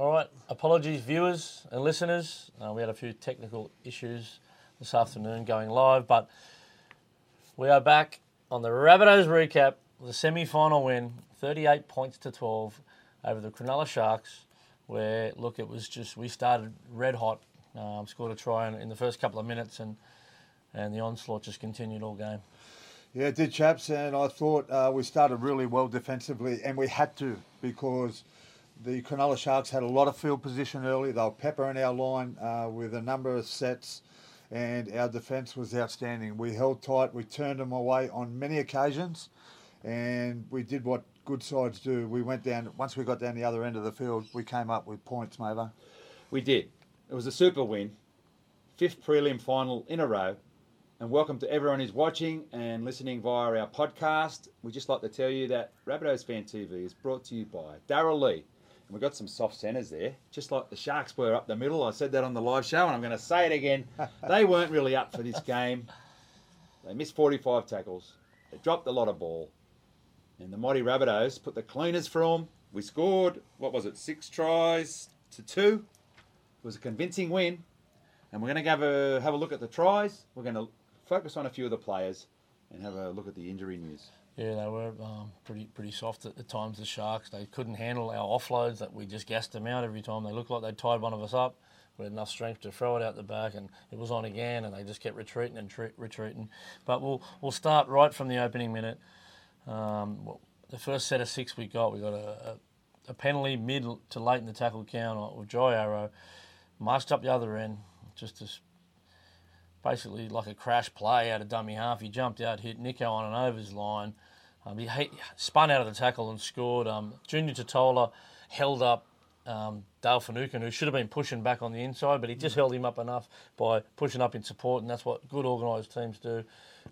All right. Apologies, viewers and listeners. Uh, we had a few technical issues this afternoon going live, but we are back on the Rabbitohs recap. The semi-final win, 38 points to 12 over the Cronulla Sharks. Where look, it was just we started red hot, um, scored a try in, in the first couple of minutes, and and the onslaught just continued all game. Yeah, it did, chaps, and I thought uh, we started really well defensively, and we had to because the Cronulla Sharks had a lot of field position early. They were peppering our line uh, with a number of sets, and our defence was outstanding. We held tight, we turned them away on many occasions, and we did what good sides do. We went down, once we got down the other end of the field, we came up with points, Mavo. We did. It was a super win, fifth prelim final in a row. And welcome to everyone who's watching and listening via our podcast. We'd just like to tell you that Rabbitohs Fan TV is brought to you by Daryl Lee. And we've got some soft centres there, just like the Sharks were up the middle. I said that on the live show, and I'm going to say it again. they weren't really up for this game. They missed 45 tackles. They dropped a lot of ball. And the mighty Rabbitohs put the cleaners for them. We scored, what was it, six tries to two. It was a convincing win. And we're going to have a, have a look at the tries. We're going to focus on a few of the players and have a look at the injury news. Yeah, they were um, pretty pretty soft at the times. The Sharks they couldn't handle our offloads. That we just gassed them out every time. They looked like they tied one of us up. We had enough strength to throw it out the back, and it was on again. And they just kept retreating and tre- retreating. But we'll we'll start right from the opening minute. Um, well, the first set of six we got, we got a, a, a penalty mid to late in the tackle count with Jai Arrow, marched up the other end, just to basically like a crash play out of dummy half. He jumped out, hit Nico on an overs line. Um, he, he spun out of the tackle and scored. Um, Junior Tatola held up um, Dale Finucane, who should have been pushing back on the inside, but he just held him up enough by pushing up in support, and that's what good organised teams do.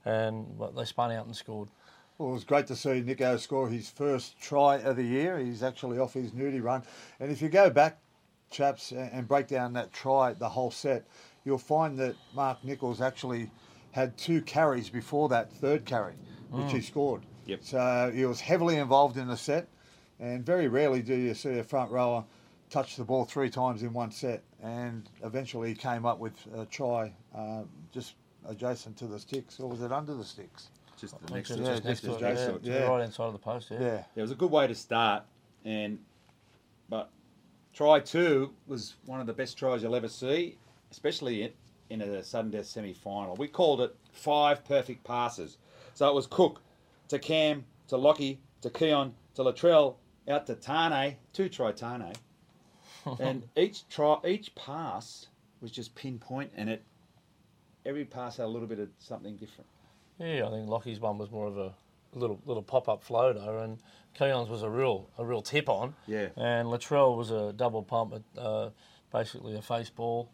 And well, they spun out and scored. Well, it was great to see Nico score his first try of the year. He's actually off his nudie run. And if you go back, chaps, and break down that try, the whole set, you'll find that Mark Nicholls actually had two carries before that third carry, which he scored. Yep. So he was heavily involved in the set, and very rarely do you see a front rower touch the ball three times in one set. And eventually he came up with a try uh, just adjacent to the sticks, or was it under the sticks? Just the next, Just to, yeah, just next next to to it, yeah, yeah. right hand side of the post. Yeah. Yeah. It was a good way to start, and but try two was one of the best tries you'll ever see, especially in, in a sudden death semi final. We called it five perfect passes. So it was Cook to Cam to Lockie to Keaon to Latrell out to Taane, to try Taane, and each try each pass was just pinpoint, and it every pass had a little bit of something different. Yeah, I think Lockie's one was more of a little little pop up floater, and Keaon's was a real a real tip on. Yeah. And Latrell was a double pump, uh, basically a face ball,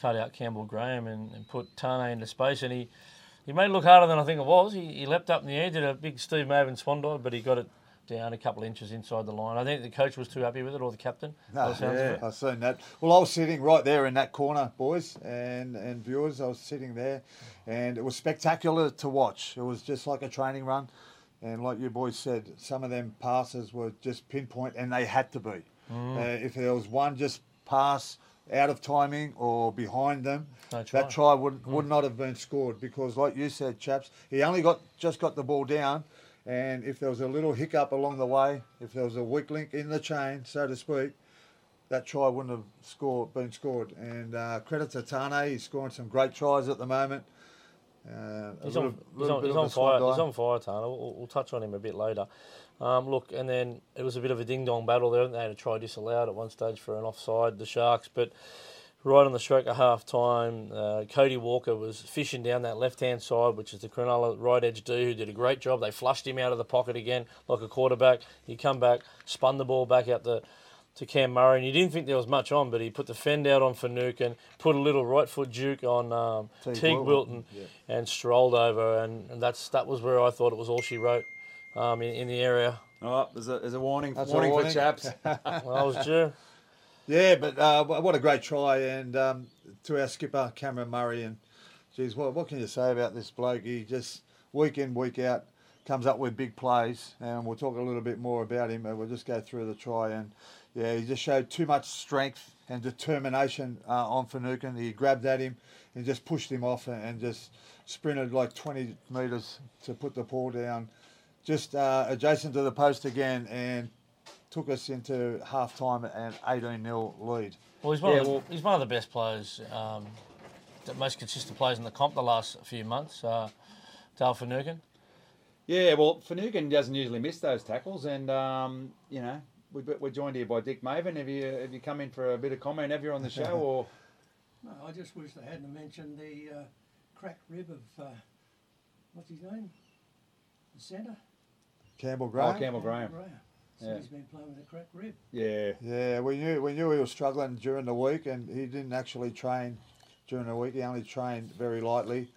cut out Campbell Graham and, and put Taane into space, and he. He made it look harder than I think it was. He, he leapt up in the air, did a big Steve Maven swan dive, but he got it down a couple of inches inside the line. I think the coach was too happy with it, or the captain. by the sounds of it. I've seen that. Well, I was sitting right there in that corner, boys and, and viewers. I was sitting there, and it was spectacular to watch. It was just like a training run. And like you boys said, some of them passes were just pinpoint, and they had to be. Mm. Uh, if there was one just pass out of timing or behind them, No try. that try would, would not have been scored because, like you said, chaps, he only got just got the ball down. And if there was a little hiccup along the way, if there was a weak link in the chain, so to speak, that try wouldn't have scored, been scored. And uh, credit to Taane, he's scoring some great tries at the moment. Uh, He's little- on, he's little on, bit he's on fire. He's on fire, Tana. We'll, we'll touch on him a bit later. Um, look, and then it was a bit of a ding dong battle there. They had a try disallowed at one stage for an offside, the Sharks. But right on the stroke of half time, uh, Cody Walker was fishing down that left hand side, which is the Cronulla right edge D, who did a great job. They flushed him out of the pocket again like a quarterback. He come back, spun the ball back out the to Cam Murray, and you didn't think there was much on, but he put the fend out on Finucane, put a little right foot juke on um, Teig Wilton, Wilton, and strolled over, and, and that's that was where I thought it was all she wrote um, in, in the area. Oh, there's a, there's a warning, That's a warning, warning. for chaps. Well, I was due. Yeah, but uh, what a great try. And um, to our skipper, Cameron Murray. And, geez, what, what can you say about this bloke? He just, week in, week out, comes up with big plays. And we'll talk a little bit more about him, but we'll just go through the try. And yeah, he just showed too much strength and determination uh, on Finucane. He grabbed at him and just pushed him off and, and just sprinted like 20 metres to put the ball down, just uh, adjacent to the post again, and took us into half time an 18 0 lead. Well, he's one, Yeah, of the, well- he's one of the best players, um, the most consistent players in the comp the last few months. Uh, Dale Finucane. Yeah, well, Finucane doesn't usually miss those tackles, and um, you know we, we're joined here by Dick Maven. Have you have you come in for a bit of comment? Have you on the show or? No, I just wish they hadn't mentioned the uh, cracked rib of uh, what's his name, the centre. Campbell Graham. Oh, Graham. Campbell Graham. So Yeah. he's been playing with a cracked rib. Yeah, Yeah, we knew we knew he was struggling during the week, and he didn't actually train during the week. He only trained very lightly.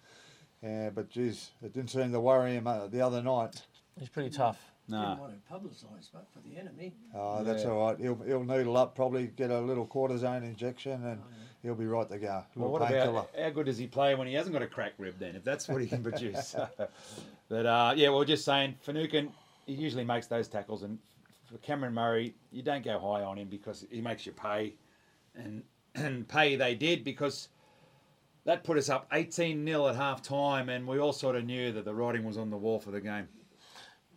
Yeah, but geez, it didn't seem to worry him uh, the other night. He's pretty tough. nah. Didn't want it publicised, but for the enemy, Uh, That's Yeah. all right. He'll he'll noodle up, probably get a little cortisone injection, and he'll be right to go. Well, what painkiller. about how good does he play when he hasn't got a crack rib? Then, if that's what he can produce. but uh, yeah, we well, just saying, Finucane, he usually makes those tackles, and for Cameron Murray, you don't go high on him because he makes you pay, and and pay they did because that put us up 18 0 at half time, and we all sort of knew that the writing was on the wall for the game.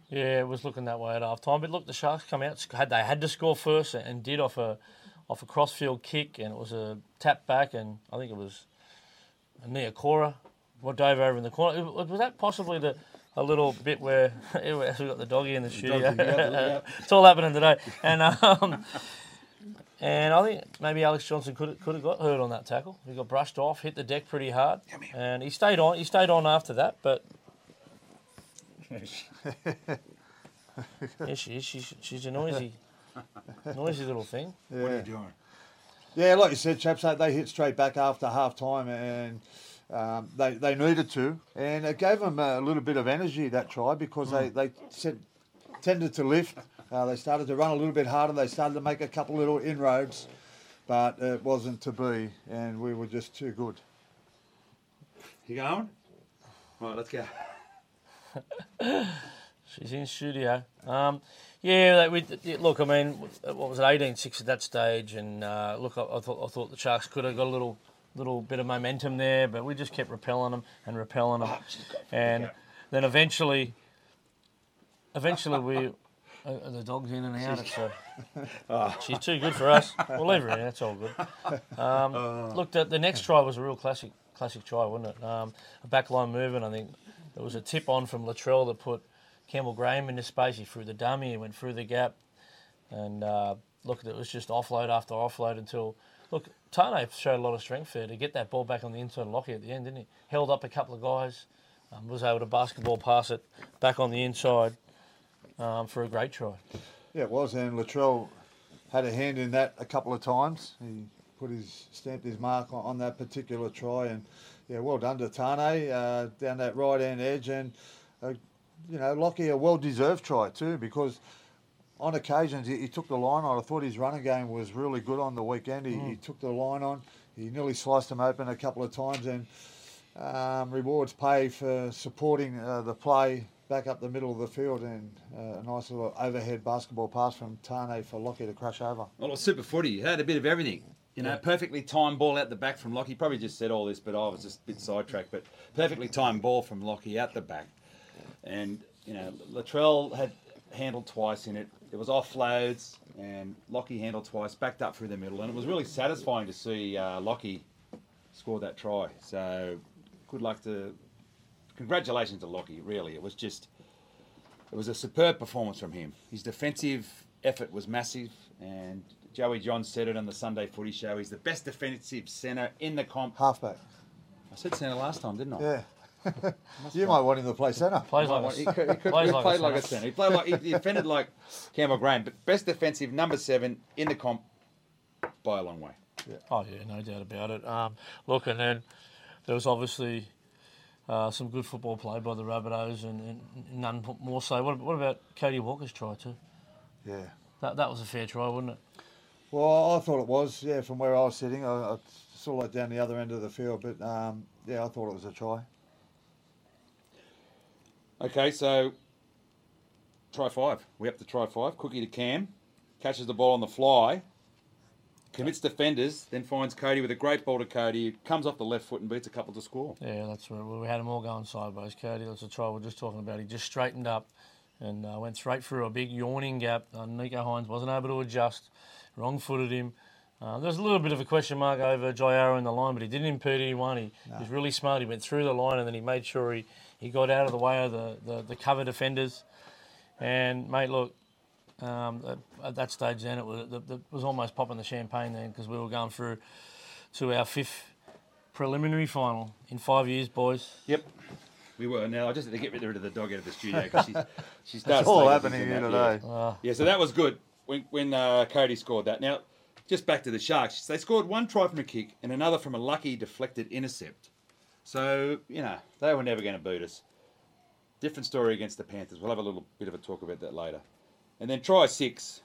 Yeah, it was looking that way at half time. But look, the Sharks come out. Had they had to score first and did off a off a crossfield kick, and it was a tap back, and I think it was a Cora what dove over in the corner. Was that possibly the a little bit where we got the doggy in the studio? doggy, yeah, yeah. it's all happening today, and um, and I think maybe Alex Johnston could could have got hurt on that tackle. He got brushed off, hit the deck pretty hard, and he stayed on. He stayed on after that, but yeah, she is. She's, she's a noisy, noisy little thing. Yeah. What are you doing? Yeah, like you said, chaps, they- they hit straight back after half time and um, they, they needed to. And it gave them a little bit of energy, that try, because they, they said, tended to lift. Uh, they started to run a little bit harder. They started to make a couple little inroads, but it wasn't to be. And we were just too good. You going? Right, let's go. She's in studio. Um, yeah, we, look, I mean, what was it, 18-6 at that stage, and uh, look, I, I thought I thought the Sharks could have got a little little bit of momentum there, but we just kept repelling them and repelling them, and then eventually, eventually we. Uh, the dog's in and out. It's, uh, she's too good for us. We'll leave her in. That's all good. Um, look, the, the next try was a real classic, classic try, wasn't it? Um, a backline movement. I think there was a tip on from Latrell that put Campbell Graham into space. He threw the dummy. He went through the gap, and uh, look, it was just offload after offload until look. Taane showed a lot of strength there to get that ball back on the inside of Lockie at the end, didn't he? Held up a couple of guys, um, was able to basketball pass it back on the inside um, for a great try. Yeah, it was. And Latrell had a hand in that a couple of times. He put his stamped his mark on, on that particular try, and yeah, well done to Taane uh, down that right hand edge, and uh, you know, Lockie a well deserved try too because. On occasions, he, he took the line on. I thought his running game was really good on the weekend. He, he took the line on. He nearly sliced him open a couple of times, and um, rewards pay for supporting uh, the play back up the middle of the field and uh, a nice little overhead basketball pass from Taane for Lockie to crush over. Well, it was super footy. It had a bit of everything. You know, Yeah. perfectly timed ball out the back from Lockie. Probably just said all this, but I was just a bit sidetracked. But perfectly timed ball from Lockie out the back. And, you know, Latrell had handled twice in it. It was offloads, and Lockie handled twice, backed up through the middle. And it was really satisfying to see uh, Lockie score that try. So good luck to, congratulations to Lockie, really. It was just, it was a superb performance from him. His defensive effort was massive, and Joey Johns said it on the Sunday Footy Show. He's the best defensive centre in the comp. Halfback. I said centre last time, didn't I? Yeah. you might want him to play centre. Plays like want- a, he, could, he, could, plays he like a played like a centre. centre. He played like he defended like Campbell Graham, but best defensive number seven in the comp by a long way. Oh yeah, no doubt about it. Um, look, and then there was obviously uh, some good football played by the Rabbitohs, and, and none more so. What, what about Cody Walker's try too? Yeah. That that was a fair try, wasn't it? Well, I thought it was. Yeah, from where I was sitting, I, I saw it down the other end of the field, but um, yeah, I thought it was a try. Okay, so try five. We have to try five. Cookie to Cam. catches the ball on the fly, commits defenders, then finds Cody with a great ball to Cody, comes off the left foot and beats a couple to score. Yeah, that's right. We had them all going sideways. Cody, that's a try we are just talking about. He just straightened up and uh, went straight through a big yawning gap. Uh, Nicho Hynes wasn't able to adjust, wrong footed him. Uh, there's a little bit of a question mark over Jai Arrow in the line, but he didn't impede anyone. He, no. he was really smart. He went through the line and then he made sure he, he got out of the way of the, the, the cover defenders. And, mate, look, um, at, at, that stage then it was, it was almost popping the champagne then because we were going through to our fifth preliminary final in five years, boys. Yep. We were. Now I just had to get rid of the dog out of the studio because she's she starts. all happening here today. Yeah. Uh, yeah. so that was good when when uh, Cody scored that. Now, just back to the Sharks. They scored one try from a kick and another from a lucky deflected intercept. So you know they were never going to beat us. Different story against the Panthers. We'll have a little bit of a talk about that later. And then try six.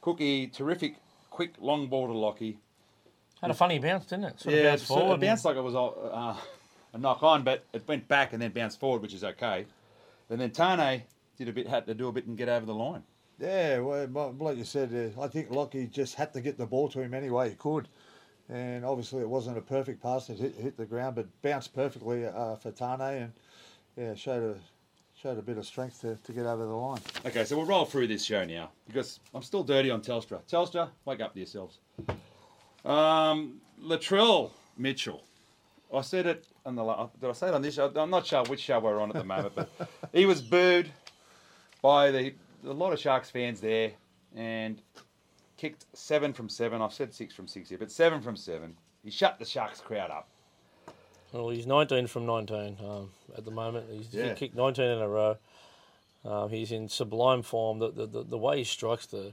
Cookie, terrific, quick long ball to Lockie. Had a funny bounce, didn't it? Sort yeah, bounced forward. It bounced like it was uh, a knock on, but it went back and then bounced forward, which is okay. And then Taane did a bit, had to do a bit and get over the line. Yeah, well, like you said, uh, I think Lockie just had to get the ball to him any way he could. And obviously, it wasn't a perfect pass. It hit, hit the ground, but bounced perfectly uh, for Taane, and yeah, showed a showed a bit of strength to, to get over the line. Okay, so we'll roll through this show now because I'm still dirty on Telstra. Telstra, wake up to yourselves. Um, Latrell Mitchell. I said it on the did I say it on this show? I'm not sure which show we're on at the moment, but he was booed by the a lot of Sharks fans there and kicked seven from seven. I've said six from six here, but seven from seven. He shut the Sharks crowd up. Well, he's 19 from 19 um, at the moment. He's yeah. he kicked 19 in a row. Uh, he's in sublime form. The, the, the, the way he strikes the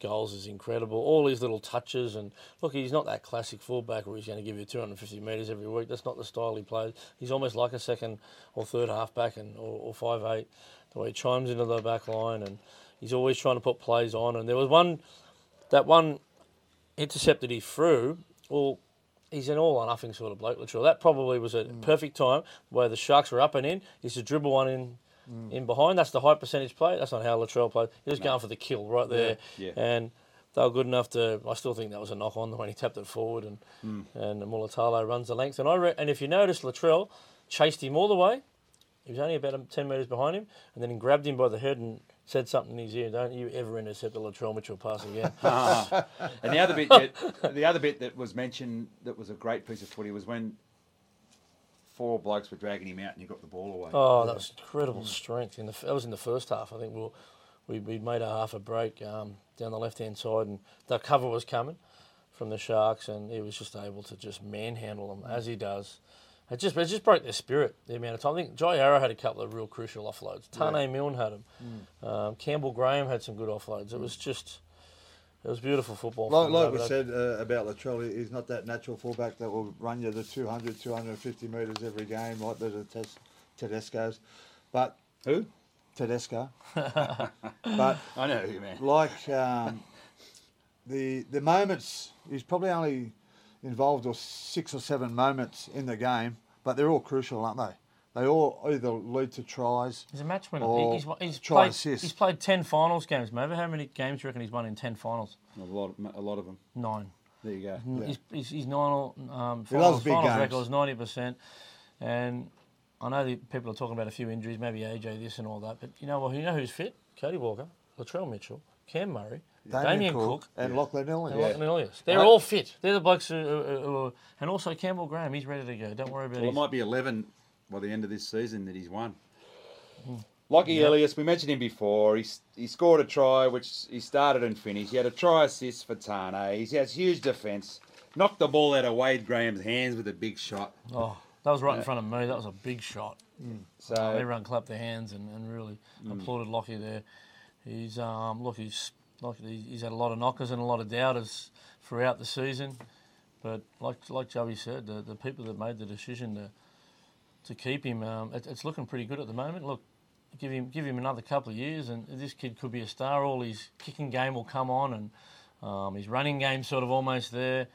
goals is incredible. All his little touches and look, he's not that classic fullback where he's going to give you 250 metres every week. That's not the style he plays. He's almost like a second or third halfback and or, or five eight. The way he chimes into the back line and he's always trying to put plays on. And there was one that one intercepted he threw. Well, he's an all or nothing sort of bloke, Latrell. That probably was a mm. perfect time where the Sharks were up and in. He's to dribble one in mm. in behind. That's the high percentage play. That's not how Latrell played. He was no. going for the kill right there. Yeah. yeah. And they were good enough to. I still think that was a knock on when he tapped it forward and mm. and Mulitalo runs the length. And I re- and if you notice, Latrell chased him all the way. He was only about ten metres behind him, and then he grabbed him by the head and said something in his ear. Don't you ever intercept a Latrell Mitchell pass again. and the other bit, that, the other bit that was mentioned that was a great piece of footy was when four blokes were dragging him out and he got the ball away. Oh, that was incredible mm. strength. In the, that was in the first half. I think we'll, we we made a half a break um, down the left hand side and the cover was coming from the Sharks and he was just able to just manhandle them as he does. It just it just broke their spirit the amount of time. I think Jai Arrow had a couple of real crucial offloads. Taane yeah. Milne had them. Mm. Um, Campbell Graham had some good offloads. It was just it was beautiful football. Like, like we said uh, about Latrell, he's not that natural fullback that will run you the 200, 250 metres every game like the Tedesco's. But who? Tedesco. but I know who you mean. Like um, the the moments, he's probably only involved or six or seven moments in the game, but they're all crucial, aren't they? They all either lead to tries. He's a match winner. Or he's, he's try played, assist. He's played ten finals games. Maybe how many games do you reckon he's won in ten finals? A lot, a lot of them. Nine. There you go. Yeah. He's, he's, he's nine. Um, finals, finals record is ninety percent, and I know that people are talking about a few injuries, maybe AJ this and all that, but you know well, you know who's fit? Cody Walker, Latrell Mitchell, Cam Murray, Damien, Damien Cook, Cook, and yeah. Lachlan Ilias. And Lachlan Ilias. They're all fit. They're the blokes who, who, who, and also Campbell Graham. He's ready to go. Don't worry about it. Well, his... it might be eleven by the end of this season that he's won. Mm. Lockie yep. Ilias, we mentioned him before. He, he scored a try, which he started and finished. He had a try assist for Taane. He has huge defence. Knocked the ball out of Wade Graham's hands with a big shot. Oh, that was right in front of me. That was a big shot. Mm. So everyone clapped their hands and, and really mm. applauded Lockie there. He's um, look, he's he's had a lot of knockers and a lot of doubters throughout the season, but like like Joey said, the, the people that made the decision to to keep him, um, it, it's looking pretty good at the moment. Look, give him give him another couple of years, and this kid could be a star. All his kicking game will come on, and um, his running game sort of almost there.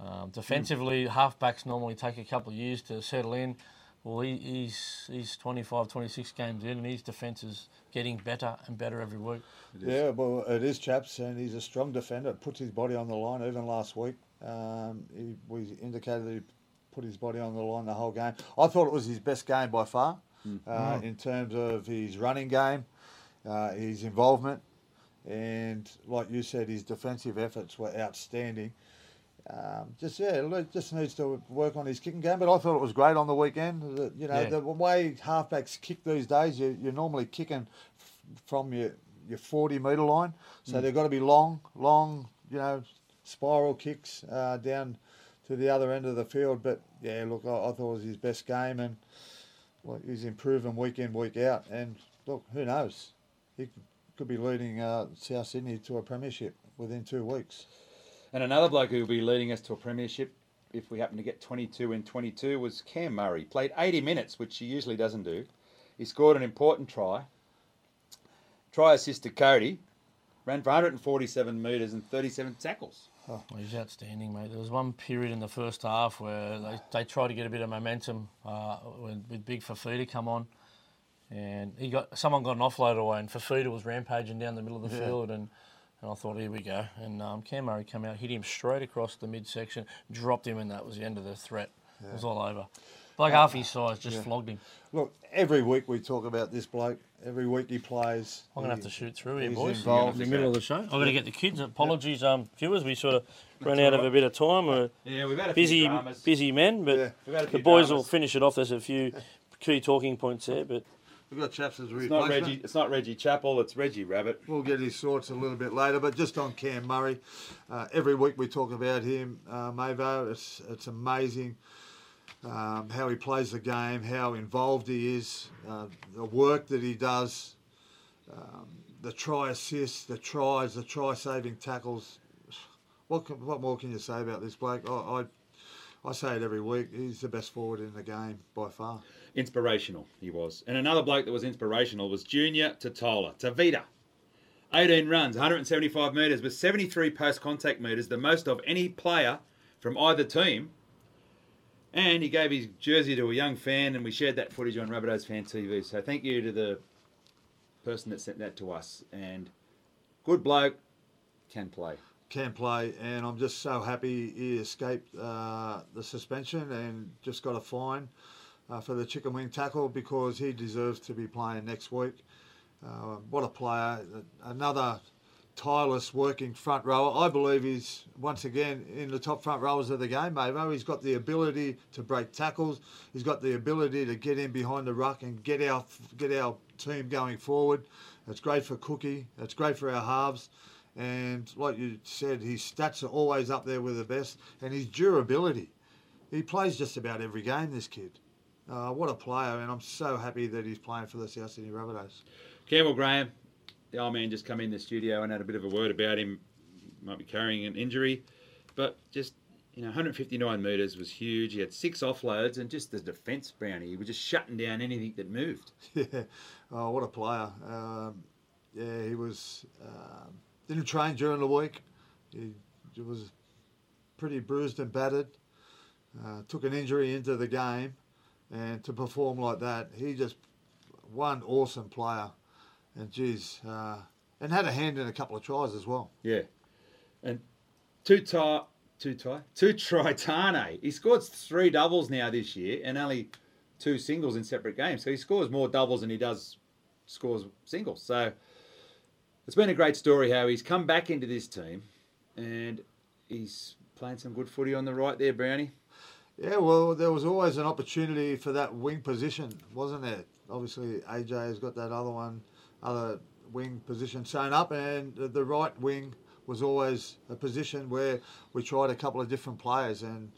Um, defensively, halfbacks normally take a couple of years to settle in, Well, he, he's he's 25, 26 games in, and his defence is getting better and better every week. Yeah, well, it is, chaps, and he's a strong defender. Puts his body on the line. Even last week, um, he, we indicated that he put his body on the line the whole game. I thought it was his best game by far, uh, in terms of his running game, uh, his involvement, and like you said, his defensive efforts were outstanding. Um, just yeah, just needs to work on his kicking game. But I thought it was great on the weekend. The- You know, Yeah. the way halfbacks kick these days, you, you're normally kicking f- from your your 40 metre line, so they've got to be long, long, you know, spiral kicks uh, down to the other end of the field. But yeah, look, I, I thought it was his best game, and well, he's improving week in, week out. And look, who knows? He could be leading uh, South Sydney to a premiership within two weeks. And another bloke who will be leading us to a premiership, if we happen to get 22 in 22, was Cam Murray. Played 80 minutes, which he usually doesn't do. He scored an important try. Try assist to Cody. Ran for 147 metres and 37 tackles. Well, He's outstanding, mate. There was one period in the first half where they, they tried to get a bit of momentum uh, when, with Big Fifita come on, and he got someone got an offload away, and Fifita was rampaging down the middle of the Yeah. field, and, and I thought, here we go. And um, Cam Murray came out, hit him straight across the midsection, dropped him, and that was the end of the threat. It was all over. Like half his size, just yeah. flogged him. Look, every week we talk about this bloke. Every week he plays. I'm gonna He- have to shoot through here, boys. involved. In the middle of the show, I've got to get the kids. Apologies, um, viewers. We sort of ran out of a bit of time. We're Yeah, we've had a busy, few busy men, but Yeah. We've had a the few boys will finish it off. There's a few key talking points there, but We've got chaps as It's not. Reggie. It's not Reggie Chappell. It's Reggie Rabbit. We'll get his thoughts a little bit later, but just on Cam Murray, uh, every week we talk about him, uh, Mavo. It's it's amazing um, how he plays the game, how involved he is, uh, the work that he does, um, the try assists, the tries, the try saving tackles. What can, what more can you say about this bloke? I, I I say it every week. He's the best forward in the game by far. Inspirational, he was. And another bloke that was inspirational was Junior Tatola, Tevita. 18 runs, 175 metres, with 73 post contact metres, the most of any player from either team. And he gave his jersey to a young fan, and we shared that footage on Rabbitohs Fan TV. So thank you to the person that sent that to us. And good bloke, can play. can play, and I'm just so happy he escaped uh, the suspension and just got a fine uh, for the chicken wing tackle because he deserves to be playing next week. Uh, what a player! Another tireless working front rower. I believe he's once again in the top front rowers of the game, Mavo. He's got the ability to break tackles. He's got the ability to get in behind the ruck and get our get our team going forward. It's great for Cookie. It's great for our halves. And like you said, his stats are always up there with the best. And his durability. He plays just about every game, this kid. Uh, what a player. And I'm so happy that he's playing for the South Sydney Rabbitohs. Campbell Graham, the old man just come in the studio and had a bit of a word about him. Might be carrying an injury, but just you know, 159 metres was huge. He had six offloads and just the defence, Brownie. He was just shutting down anything that moved. Yeah, oh, what a player. Um, yeah, he was. Um, didn't train during the week. He, he was pretty bruised and battered. Uh, took an injury into the game, and to perform like that, he just one awesome player. And geez, uh, and had a hand in a couple of tries as well. Yeah, and two tie, two tie, two try Taane. He scored three doubles now this year and only two singles in separate games. So he scores more doubles than he does scores singles. So it's been a great story how he's come back into this team and he's playing some good footy on the right there, Brownie. Yeah, well, there was always an opportunity for that wing position, wasn't there? Obviously, AJ has got that other one, other wing position sewn up, and the right wing was always a position where we tried a couple of different players, and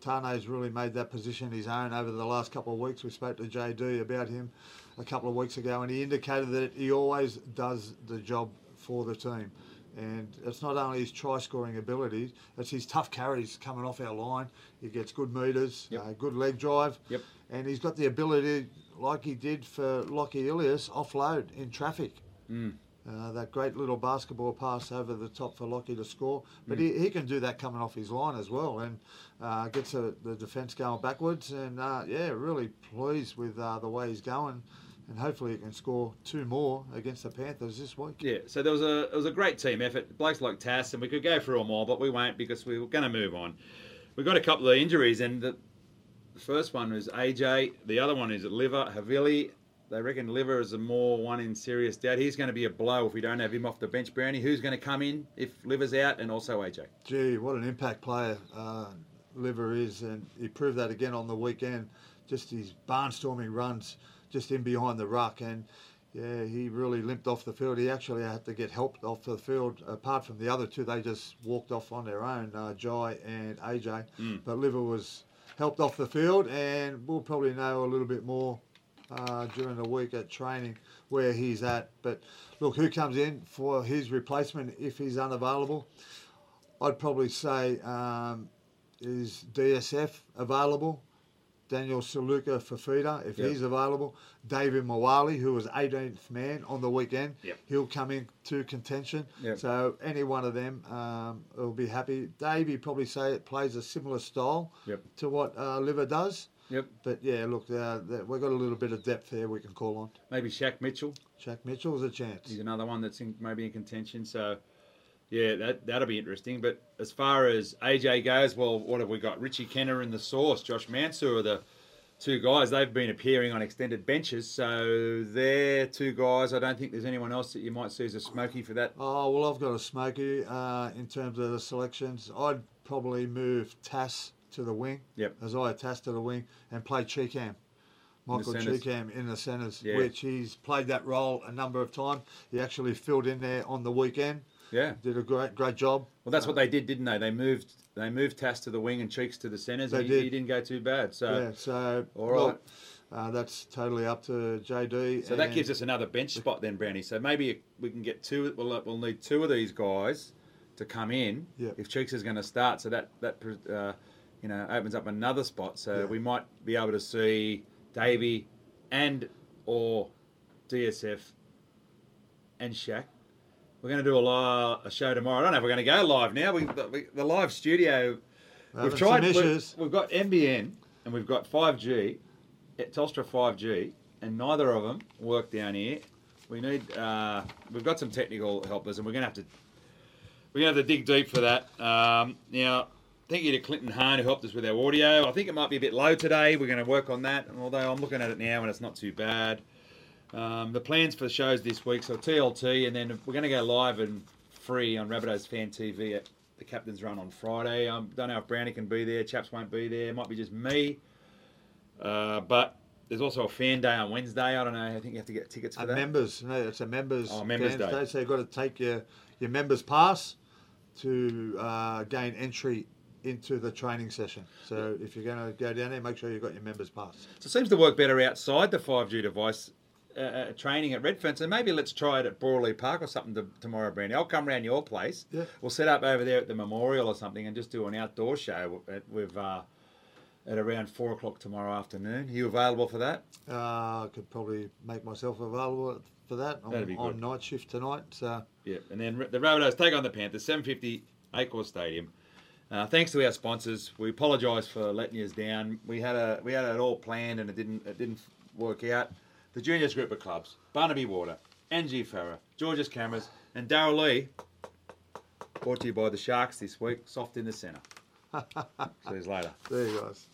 Taane's really made that position his own over the last couple of weeks. We spoke to JD about him a couple of weeks ago, and he indicated that he always does the job for the team. And it's not only his try scoring abilities, it's his tough carries coming off our line. He gets good meters, Yep. uh, good leg drive. Yep. And he's got the ability, like he did for Lockie Ilias, offload in traffic. Mm. Uh, that great little basketball pass over the top for Lockie to score, but he, he can do that coming off his line as well, and uh, gets the, the defence going backwards. And uh, yeah, really pleased with uh, the way he's going, and hopefully he can score two more against the Panthers this week. Yeah, so there was a it was a great team effort. Blokes like Tass, and we could go through them all, but we won't because we were going to move on. We've got a couple of injuries, and the, first one is AJ. The other one is Liva Havili. They reckon Liva is a more one in serious doubt. He's going to be a blow if we don't have him off the bench. Brownie, who's going to come in if Liva's out, and also AJ. Gee, what an impact player uh, Liva is, and he proved that again on the weekend. Just his barnstorming runs, just in behind the ruck, and yeah, he really limped off the field. He actually had to get helped off the field. Apart from the other two, they just walked off on their own, uh, Jai and AJ. But Liva was helped off the field, and we'll probably know a little bit more uh, during the week at training where he's at. But look, who comes in for his replacement if he's unavailable? I'd probably say um, is DSF available? Daniel Suluka-Fifita, if Yep. he's available. Davvy Moale, who was 18th man on the weekend, Yep. he'll come into contention. Yep. So any one of them um, will be happy. Dave, you probably say it plays a similar style to what uh, Liva does. Yep. But yeah, look, uh, we've got a little bit of depth there we can call on. Maybe Shaq Mitchell. Jack Mitchell's a chance. He's another one that's in, maybe in contention. So, yeah, that that'll be interesting. But as far as AJ goes, well, what have we got? Richie Kennar in the source, Josh Mansour are the two guys. They've been appearing on extended benches, so they're two guys. I don't think there's anyone else that you might see as a smoky for that. Oh well, I've got a smoky uh, in terms of the selections. I'd probably move Tass to the wing. Yep. As I Tass to the wing and play Chee Kam. Michael. Chee Kam in the centres, Yeah. which he's played that role a number of times. He actually filled in there on the weekend. Yeah. Did a great great job. Well, that's what they did, didn't they? They moved they moved Tass to the wing and Cheeks to the centres. They He, did. he didn't go too bad. So, yeah. So all right. look, uh, that's totally up to JD. So that gives us another bench spot then, Brownie. So maybe we can get two. We'll, we'll need two of these guys to come in Yeah. if Cheeks is going to start. So that that uh, you know opens up another spot. So Yeah. we might be able to see Davey and or DSF and Shaq. We're going to do a, li- a show tomorrow. I don't know if we're going to go live now. We, the, we, the live studio. We're We've tried. We've, we've got NBN and we've got 5G, eh, Telstra 5G, and neither of them work down here. We need. Uh, we've got some technical helpers, and we're gonna have to. We're gonna have to dig deep for that. Um, now, thank you to Clinton Hahn who helped us with our audio. I think it might be a bit low today. We're going to work on that. And although I'm looking at it now and it's not too bad. Um, the plans for the shows this week, so TLT, and then we're going to go live and free on Rabbitohs Fan TV at the Captain's Run on Friday. I um, don't know if Brownie can be there. Chaps won't be there. It might be just me. Uh, but there's also a fan day on Wednesday. I don't know. I think you have to get tickets for Uh, that. members, no, it's a members. Oh, members fans day. So you've got to take your, your members pass to uh, gain entry into the training session. So if you're going to go down there, make sure you've got your members pass. So it seems to work better outside the 5G device. Uh, uh, training at Redfern, so maybe let's try it at Broadley Park or something to, tomorrow, Brandy. I'll come round your place. Yeah. We'll set up over there at the memorial or something and just do an outdoor show at, with uh, at around four o'clock tomorrow afternoon. Are you available for that? Uh, I could probably make myself available for that. I'm That'd be on good. night shift tonight. So Yeah, and then the Rabbitohs take on the Panthers, 750 Accor Stadium. Uh, thanks to our sponsors. We apologise for letting you down. We had a we had it all planned and it didn't it didn't work out. The juniors group of clubs: Barnaby Water, Angie Farah, George's Cameras, and Daryl Lee. Brought to you by the Sharks this week. Soft in the centre. See you later. there you guys.